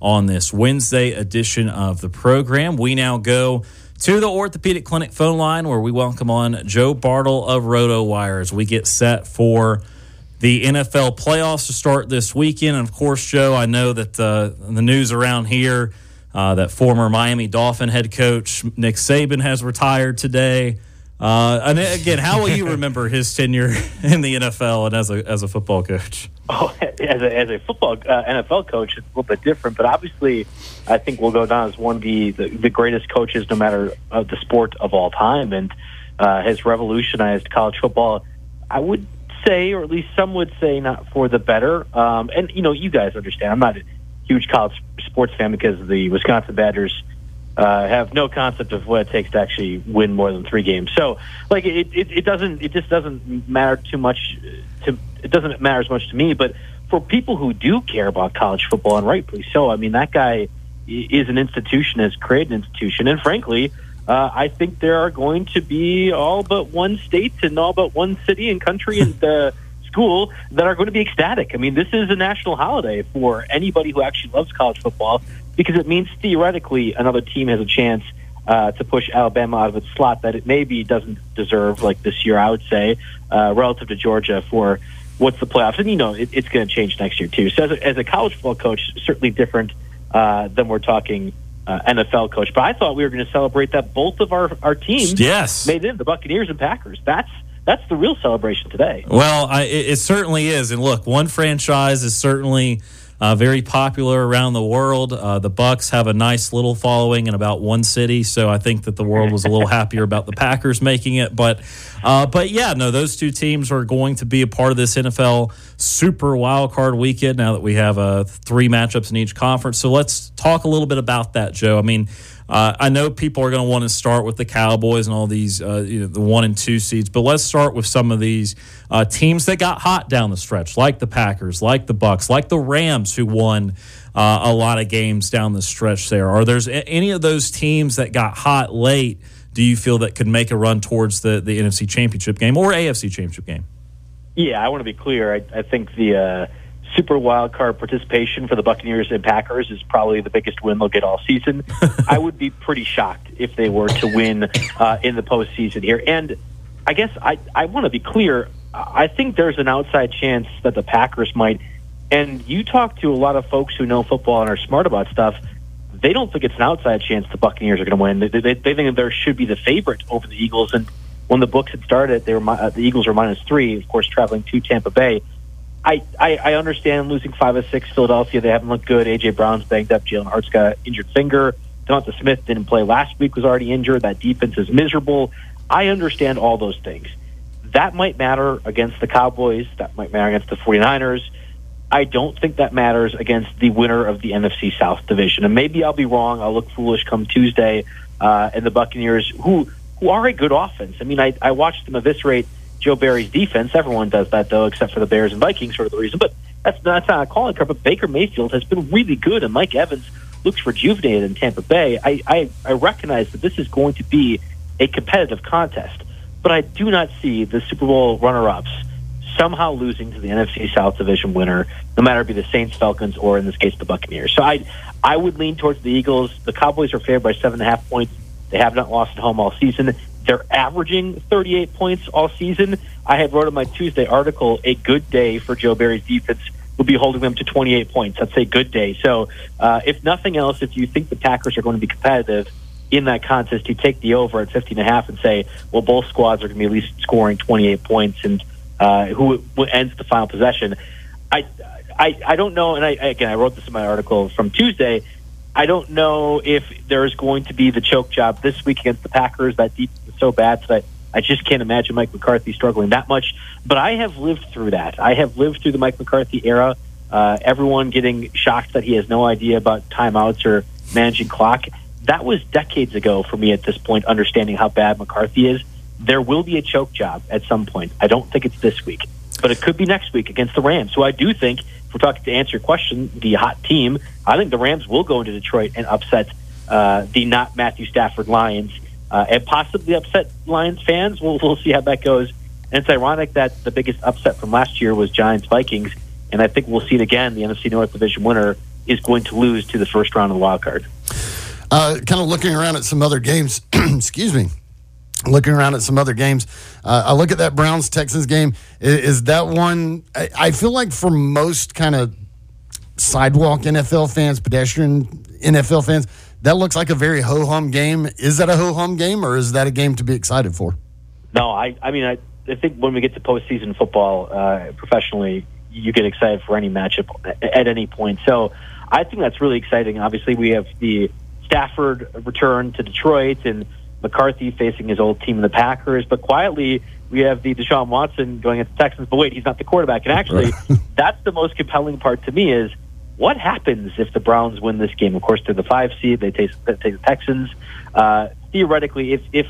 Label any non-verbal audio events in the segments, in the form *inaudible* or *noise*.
on this Wednesday edition of the program. We now go to the Orthopedic Clinic phone line where we welcome on Joe Bartel of RotoWire's. We get set for the NFL playoffs to start this weekend. And of course, Joe, I know that uh, the news around here uh, that former Miami Dolphin head coach Nick Saban has retired today. Uh, and again, how will you *laughs* remember his tenure in the NFL and as a as a football coach? *laughs* Oh, as a, as a football uh, NFL coach, it's a little bit different. But obviously, I think we'll go down as one of the, the, the greatest coaches, no matter uh, the sport of all time, and uh, has revolutionized college football. I would say, or at least some would say, not for the better. Um, and you know, you guys understand. I'm not a huge college sports fan because the Wisconsin Badgers uh, have no concept of what it takes to actually win more than three games. So, like, it, it, it doesn't, it just doesn't matter too much. To it doesn't matter as much to me, but for people who do care about college football, and rightfully so, I mean, that guy is an institution, has created an institution, and frankly. Uh, I think there are going to be all but one state and all but one city and country and *laughs* uh, school that are going to be ecstatic. I mean, this is a national holiday for anybody who actually loves college football because it means theoretically another team has a chance uh, to push Alabama out of its slot that it maybe doesn't deserve, like this year, I would say, uh, relative to Georgia for what's the playoffs. And, you know, it, it's going to change next year, too. So, as a, as a college football coach, certainly different uh, than we're talking uh, NFL coach. But I thought we were going to celebrate that both of our, our teams yes. made in the Buccaneers and Packers. That's that's the real celebration today. Well, I, it, it certainly is. And look, one franchise is certainly uh, very popular around the world. Uh, the Bucks have a nice little following in about one city, so I think that the world was a little *laughs* happier about the Packers making it. But, uh, but yeah, no, those two teams are going to be a part of this NFL Super Wild Card Weekend. Now that we have uh, three matchups in each conference, so let's talk a little bit about that, Joe. I mean. Uh, I know people are going to want to start with the Cowboys and all these, uh, you know, the one and two seeds, but let's start with some of these uh, teams that got hot down the stretch, like the Packers, like the Bucks, like the Rams, who won uh, a lot of games down the stretch. There are there's any of those teams that got hot late. Do you feel that could make a run towards the the NFC Championship game or AFC Championship game? Yeah, I want to be clear. I, I think the uh, super wild card participation for the Buccaneers and Packers is probably the biggest win they'll get all season. *laughs* I would be pretty shocked if they were to win uh, in the postseason here. And I guess I, I want to be clear. I think there's an outside chance that the Packers might. And you talk to a lot of folks who know football and are smart about stuff. They don't think it's an outside chance the Buccaneers are going to win. They, they, they think there should be the favorite over the Eagles. And when the books had started, they were uh, the Eagles were minus three. Of course, traveling to Tampa Bay. I, I, I understand losing five of six. Philadelphia, they haven't looked good. AJ Brown's banged up. Jalen Hurts got injured finger. Devonta Smith didn't play last week. Was already injured. That defense is miserable. I understand all those things. That might matter against the Cowboys. That might matter against the 49ers. I don't think that matters against the winner of the NFC South division. And maybe I'll be wrong. I'll look foolish come Tuesday. Uh, and the Buccaneers, who who are a good offense. I mean, I, I watched them eviscerate Joe Barry's defense. Everyone does that though, except for the Bears and Vikings, for the reason. But that's that's not a calling card. But Baker Mayfield has been really good, and Mike Evans looks rejuvenated in Tampa Bay. I, I, I recognize that this is going to be a competitive contest, but I do not see the Super Bowl runner-ups somehow losing to the NFC South division winner, no matter it be the Saints, Falcons, or in this case the Buccaneers. So I I would lean towards the Eagles. The Cowboys are favored by seven and a half points. They have not lost at home all season. They're averaging 38 points all season. I had wrote in my Tuesday article, a good day for Joe Barry's defense would be holding them to 28 points. That's a good day. So, uh, if nothing else, if you think the Packers are going to be competitive in that contest, you take the over at 50 and a half and say, well, both squads are going to be at least scoring 28 points, and uh, who, who ends the final possession. I, I, I don't know, and I, again, I wrote this in my article from Tuesday. I don't know if there's going to be the choke job this week against the Packers. That deep is so bad that I, I just can't imagine Mike McCarthy struggling that much. But I have lived through that. I have lived through the Mike McCarthy era. Uh, everyone getting shocked that he has no idea about timeouts or managing clock. that was decades ago for me at this point, understanding how bad McCarthy is. There will be a choke job at some point. I don't think it's this week, but it could be next week against the Rams. So I do think, if we're talking to answer your question, the hot team, I think the Rams will go into Detroit and upset uh, the not Matthew Stafford Lions uh, and possibly upset Lions fans. We'll, we'll see how that goes. And it's ironic that the biggest upset from last year was Giants Vikings, and I think we'll see it again. The NFC North Division winner is going to lose to the first round of the wild card. Uh, kind of looking around at some other games. *clears throat* excuse me. Looking around at some other games, uh, I look at that Browns Texans game. Is, is that one? I, I, feel like for most kind of sidewalk NFL fans, pedestrian NFL fans, that looks like a very ho hum game. Is that a ho hum game, or is that a game to be excited for? No, I. I mean, I, I think when we get to postseason football uh, professionally, you get excited for any matchup at any point. So I think that's really exciting. Obviously, we have the Stafford return to Detroit and McCarthy facing his old team, the Packers. But quietly, we have the Deshaun Watson going at the Texans. But wait, he's not the quarterback. And actually, *laughs* that's the most compelling part to me is what happens if the Browns win this game? Of course, they're the five seed. They take, they take the Texans. Uh, theoretically, if if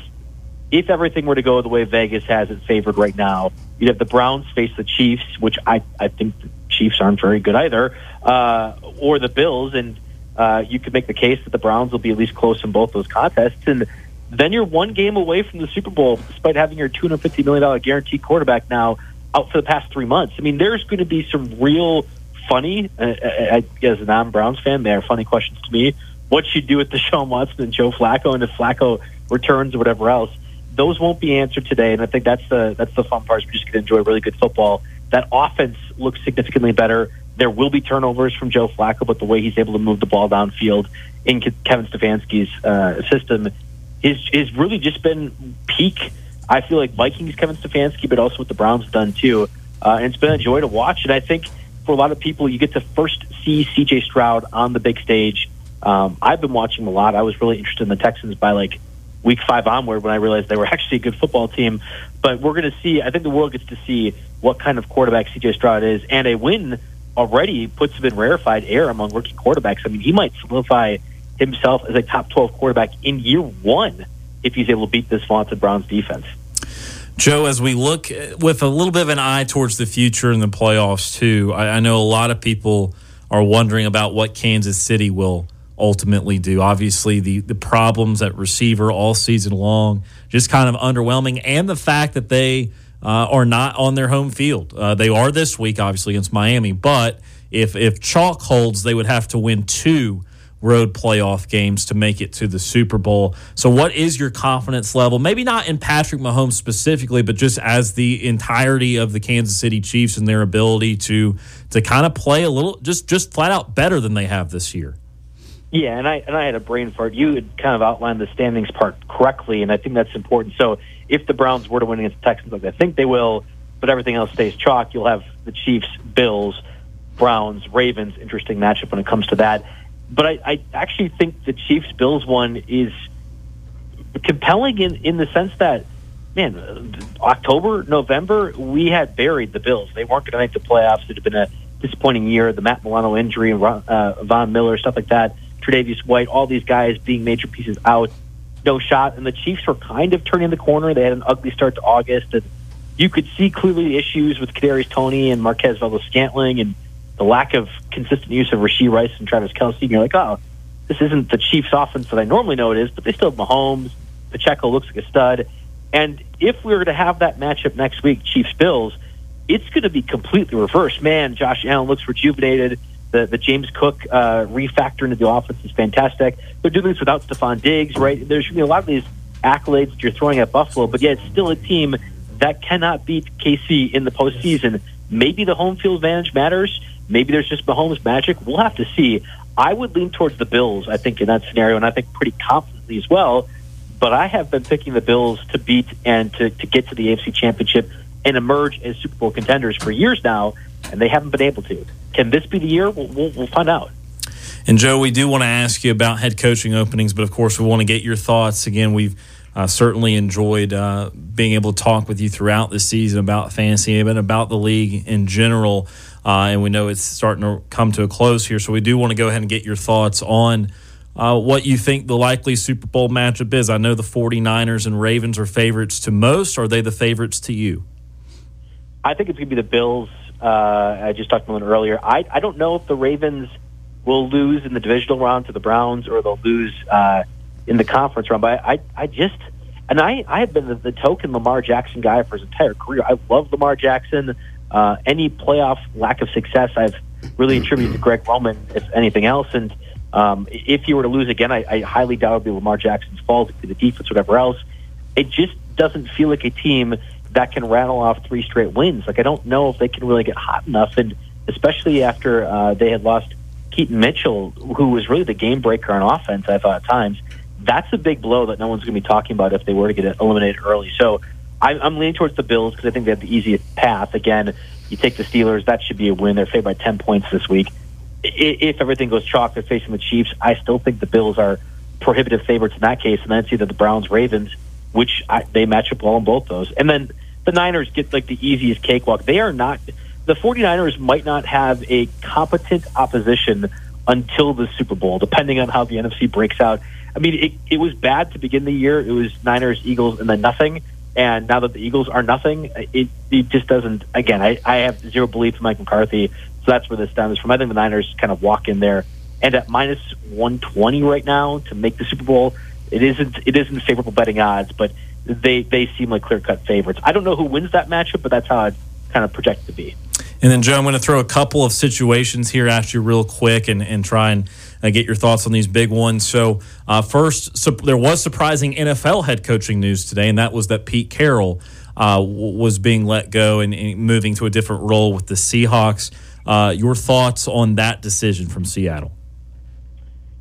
if everything were to go the way Vegas has it favored right now, you'd have the Browns face the Chiefs, which I, I think the Chiefs aren't very good either, uh, or the Bills, and uh, you could make the case that the Browns will be at least close in both those contests, and then you're one game away from the Super Bowl, despite having your $250 million guaranteed quarterback now out for the past three months. I mean, there's going to be some real funny, uh, uh as a non-Browns fan, they are funny questions to me. What should you do with Deshaun Watson and Joe Flacco, and if Flacco returns or whatever else those won't be answered today, and I think that's the that's the fun part. Is we just get to enjoy really good football. That offense looks significantly better. There will be turnovers from Joe Flacco, but the way he's able to move the ball downfield in Kevin Stefanski's uh, system is is really just been peak. I feel like Vikings Kevin Stefanski, but also what the Browns have done too. Uh, and it's been a joy to watch. And I think for a lot of people, you get to first see C.J. Stroud on the big stage. Um, I've been watching a lot. I was really interested in the Texans by like week five onward when I realized they were *laughs* actually a good football team. But we're going to see. I think the world gets to see what kind of quarterback CJ Stroud is, and a win already puts him in rarefied air among rookie quarterbacks. I mean, he might solidify himself as a top twelve quarterback in year one if he's able to beat this vaunted Browns defense. Joe, as we look with a little bit of an eye towards the future in the playoffs, too, I, I know a lot of people are wondering about what Kansas City will ultimately do. Obviously, the the problems at receiver all season long just kind of underwhelming, and the fact that they uh, are not on their home field. Uh, they are this week, obviously against Miami, but if if chalk holds, they would have to win two road playoff games to make it to the Super Bowl. So, what is your confidence level? Maybe not in Patrick Mahomes specifically, but just as the entirety of the Kansas City Chiefs and their ability to to kind of play a little, just just flat out better than they have this year. Yeah, and I and I had a brain fart. You had kind of outlined the standings part correctly, and I think that's important. So if the Browns were to win against the Texans, like I think they will, but everything else stays chalk, you'll have the Chiefs, Bills, Browns, Ravens. Interesting matchup when it comes to that. But I, I actually think the Chiefs Bills one is compelling in in the sense that man, October, November, we had buried the Bills. They weren't going to make the playoffs. It had been a disappointing year. The Matt Milano injury, uh, Von Miller, stuff like that Tre'Davious White, all these guys being major pieces out, no shot. And the Chiefs were kind of turning the corner. They had an ugly start to August, and you could see clearly the issues with Kadarius Toney and Marquez Valdes-Scantling, and the lack of consistent use of Rashee Rice and Travis Kelce. And you're like, oh, this isn't the Chiefs' offense that I normally know it is, but they still have Mahomes. Pacheco looks like a stud. And if we were to have that matchup next week, Chiefs Bills, it's going to be completely reversed. Man, Josh Allen looks rejuvenated. The the James Cook uh, refactor into the offense is fantastic. They're doing this without Stefon Diggs, right? There's to be a lot of these accolades that you're throwing at Buffalo, but yet it's still a team that cannot beat KC in the postseason. Maybe the home field advantage matters. Maybe there's just Mahomes magic. We'll have to see. I would lean towards the Bills, I think, in that scenario, and I think pretty confidently as well. But I have been picking the Bills to beat and to, to get to the AFC Championship and emerge as Super Bowl contenders for years now, and they haven't been able to. Can this be the year? We'll, we'll, we'll find out. And Joe, we do want to ask you about head coaching openings, but of course, we want to get your thoughts. Again, we've uh, certainly enjoyed uh, being able to talk with you throughout the season about fantasy and about the league in general. Uh, and we know it's starting to come to a close here, so we do want to go ahead and get your thoughts on uh, what you think the likely Super Bowl matchup is. I know the 49ers and Ravens are favorites to most. Are they the favorites to you? I think it's going to be the Bills. Uh, I just talked about earlier. I, I don't know if the Ravens will lose in the divisional round to the Browns or they'll lose uh, in the conference round. But I, I, I just, and I, I have been the, the token Lamar Jackson guy for his entire career. I love Lamar Jackson. Uh, any playoff lack of success, I've really attributed to Greg Roman, if anything else. And um, if you were to lose again, I, I highly doubt it would be Lamar Jackson's fault. It could be the defense, whatever else. It just doesn't feel like a team that can rattle off three straight wins. Like I don't know if they can really get hot enough, and especially after uh, they had lost Keaton Mitchell, who was really the game breaker on offense. I thought at times that's a big blow that no one's going to be talking about if they were to get eliminated early. So I'm, I'm leaning towards the Bills because I think they have the easiest path. Again, you take the Steelers, that should be a win. They're favored by 10 points this week. If everything goes chalk, they're facing the Chiefs. I still think the Bills are prohibitive favorites in that case, and then it's either the Browns, Ravens, which I, they match up well in both those. And then the Niners get like the easiest cakewalk. They are not the 49ers might not have a competent opposition until the Super Bowl, depending on how the NFC breaks out. I mean, it, it was bad to begin the year. It was Niners, Eagles, and then nothing. And now that the Eagles are nothing, it, it just doesn't. Again, I, I have zero belief in Mike McCarthy, so that's where this stems from. I think the Niners kind of walk in there, and at minus 120 right now to make the Super Bowl, it isn't it isn't favorable betting odds, but they they seem like clear cut favorites. I don't know who wins that matchup, but that's how I kind of project to be. And then, Joe, I'm going to throw a couple of situations here at you real quick and, and try and get your thoughts on these big ones. So, uh, first, there was surprising NFL head coaching news today, and that was that Pete Carroll uh, w- was being let go and, and, moving to a different role with the Seahawks. Uh, your thoughts on that decision from Seattle?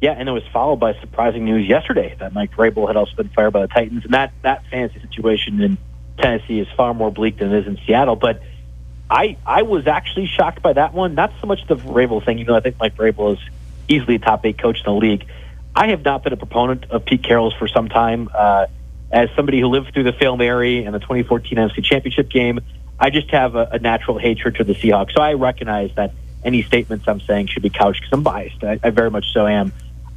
Yeah, and it was followed by surprising news yesterday that Mike Vrabel had also been fired by the Titans, and that that fantasy situation in Tennessee is far more bleak than it is in Seattle. But I I was actually shocked by that one. Not so much the Vrabel thing. You know, I think Mike Vrabel is easily a top eight coach in the league. I have not been a proponent of Pete Carroll's for some time. Uh, as somebody who lived through the Fail Mary and the 2014 NFC Championship game, I just have a, a natural hatred for the Seahawks. So I recognize that any statements I'm saying should be couched because I'm biased. I, I very much so am.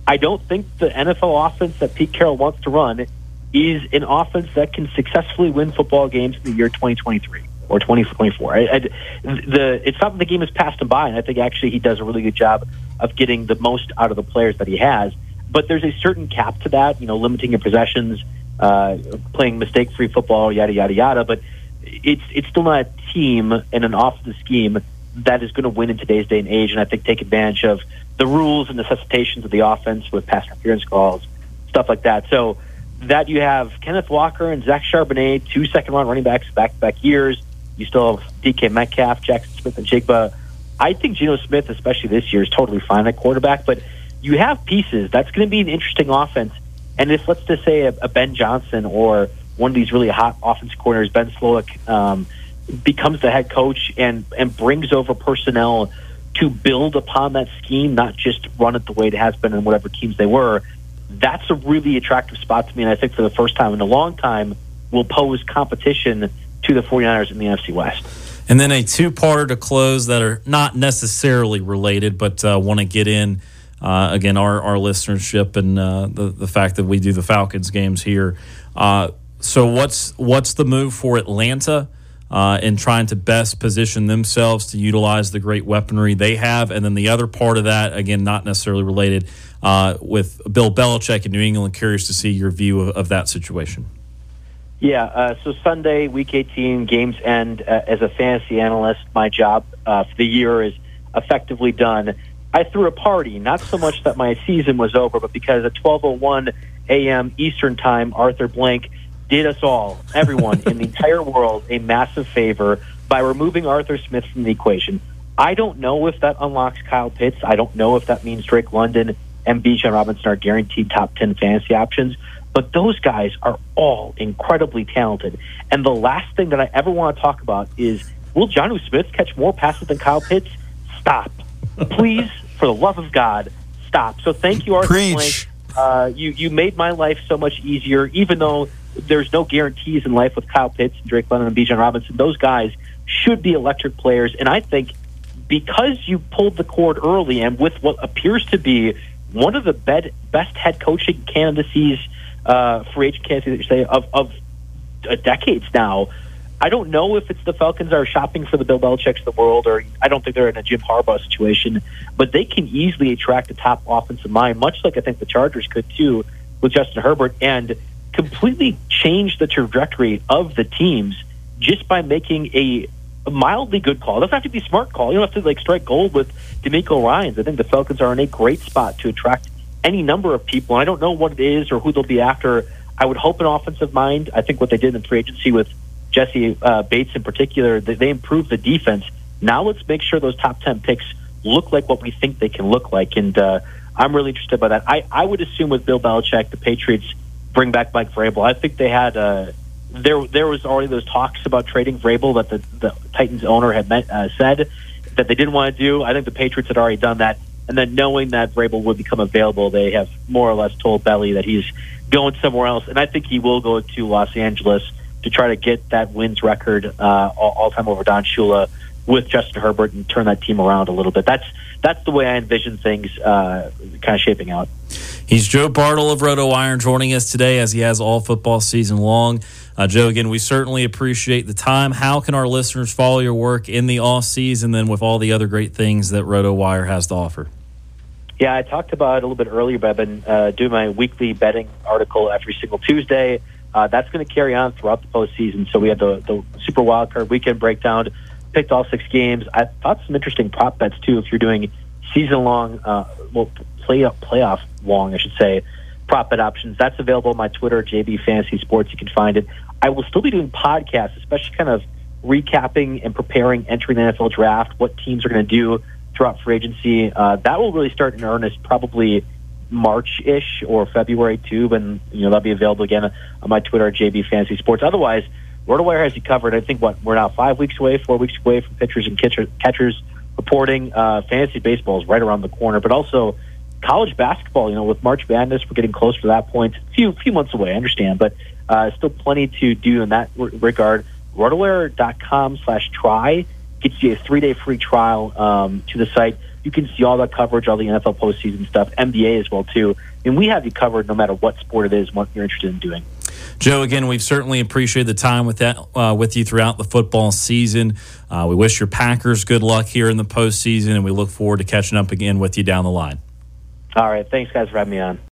I don't think the NFL offense that Pete Carroll wants to run is an offense that can successfully win football games in the year 2023 or 2024. I, I, the, it's not that the game has passed him by, and I think actually he does a really good job of getting the most out of the players that he has. But there's a certain cap to that, you know, limiting your possessions, uh, playing mistake-free football, yada yada yada. But it's it's still not a team and an offensive scheme that is going to win in today's day and age, and I think take advantage of the rules and necessitations of the offense with pass interference calls, stuff like that. So that you have Kenneth Walker and Zach Charbonnet, two second-round running backs back-to-back years you still have DK Metcalf, Jackson Smith-Njigba. I think Geno Smith, especially this year, is totally fine at quarterback. But you have pieces. That's going to be an interesting offense. And if let's just say a, a Ben Johnson or one of these really hot offense corners, Ben Slowik, um, becomes the head coach and and brings over personnel to build upon that scheme, not just run it the way it has been in whatever teams they were. That's a really attractive spot to me, and I think for the first time in a long time will pose competition to the 49ers in the NFC West. And then a two parter to close that are not necessarily related, but uh, want to get in. Uh, again, our, our listenership and uh, the, the fact that we do the Falcons games here. Uh, so, what's what's the move for Atlanta uh, in trying to best position themselves to utilize the great weaponry they have? And then the other part of that, again, not necessarily related, uh, with Bill Belichick in New England. Curious to see your view of, of that situation. Yeah, uh, so Sunday, Week 18, games end. Uh, as a fantasy analyst, my job uh, for the year is effectively done. I threw a party, not so much that my season was over, but because at 12:01 a.m. Eastern Time, Arthur Blank did us all, everyone in the *laughs* entire world, a massive favor by removing Arthur Smith from the equation. I don't know if that unlocks Kyle Pitts. I don't know if that means Drake London and Bijan Robinson are guaranteed top 10 fantasy options. But those guys are all incredibly talented. And the last thing that I ever want to talk about is will Jonnu Smith catch more passes than Kyle Pitts? Stop. Please, for the love of God, stop. So thank you, Arthur Preach. Blank. Uh, you, you made my life so much easier, even though there's no guarantees in life with Kyle Pitts and Drake London and Bijan Robinson. Those guys should be electric players. And I think because you pulled the cord early and with what appears to be one of the best head coaching candidacies, uh, free agent say, of, of decades now. I don't know if it's the Falcons are shopping for the Bill Belichick's of the world, or I don't think they're in a Jim Harbaugh situation, but they can easily attract a top offensive mind, much like I think the Chargers could too with Justin Herbert, and completely change the trajectory of the teams just by making a, a mildly good call. It doesn't have to be a smart call. You don't have to like strike gold with DeMeco Ryans. I think the Falcons are in a great spot to attract any number of people. I don't know what it is or who they'll be after. I would hope an offensive mind. I think what they did in free agency with Jessie uh, Bates in particular, they, they improved the defense. Now let's make sure those top 10 picks look like what we think they can look like. And uh, I'm really interested by that. I, I would assume with Bill Belichick, the Patriots bring back Mike Vrabel. I think they had uh, there there was already those talks about trading Vrabel that the, the Titans owner had met, uh, said that they didn't want to do. I think the Patriots had already done that. And then knowing that Vrabel would become available, they have more or less told Belly that he's going somewhere else. And I think he will go to Los Angeles to try to get that wins record uh, all time over Don Shula with Justin Herbert and turn that team around a little bit. That's that's the way I envision things uh, kind of shaping out. He's Joe Bartel of RotoWire joining us today as he has all football season long. Uh, Joe, again, we certainly appreciate the time. How can our listeners follow your work in the off season, then with all the other great things that RotoWire has to offer? Yeah, I talked about it a little bit earlier, but I've been uh, doing my weekly betting article every single Tuesday. Uh, that's going to carry on throughout the postseason. So we had the, the Super Wildcard weekend breakdown, picked all six games. I thought some interesting prop bets too. If you're doing season long, uh, well, play playoff long, I should say, prop bet options. That's available on my Twitter, JB Fantasy Sports. You can find it. I will still be doing podcasts, especially kind of recapping and preparing entering the NFL draft, what teams are going to do throughout free agency. Uh, that will really start in earnest probably March ish or February too, and you know that'll be available again on my Twitter JB Fantasy Sports. Otherwise, RotoWire has you covered. I think what we're now five weeks away, four weeks away from pitchers and catchers reporting. Uh, fantasy baseball is right around the corner, but also college basketball. You know, with March Madness, we're getting close to that point. A few few months away, I understand, but uh, still plenty to do in that regard. RotoWire.com slash try gets you a three day free trial um, to the site. You can see all that coverage, all the NFL postseason stuff, NBA as well too. And we have you covered no matter what sport it is, what you're interested in doing. Joe, again, we've certainly appreciated the time with that uh, with you throughout the football season. Uh, we wish your Packers good luck here in the postseason, and we look forward to catching up again with you down the line. All right, thanks guys for having me on.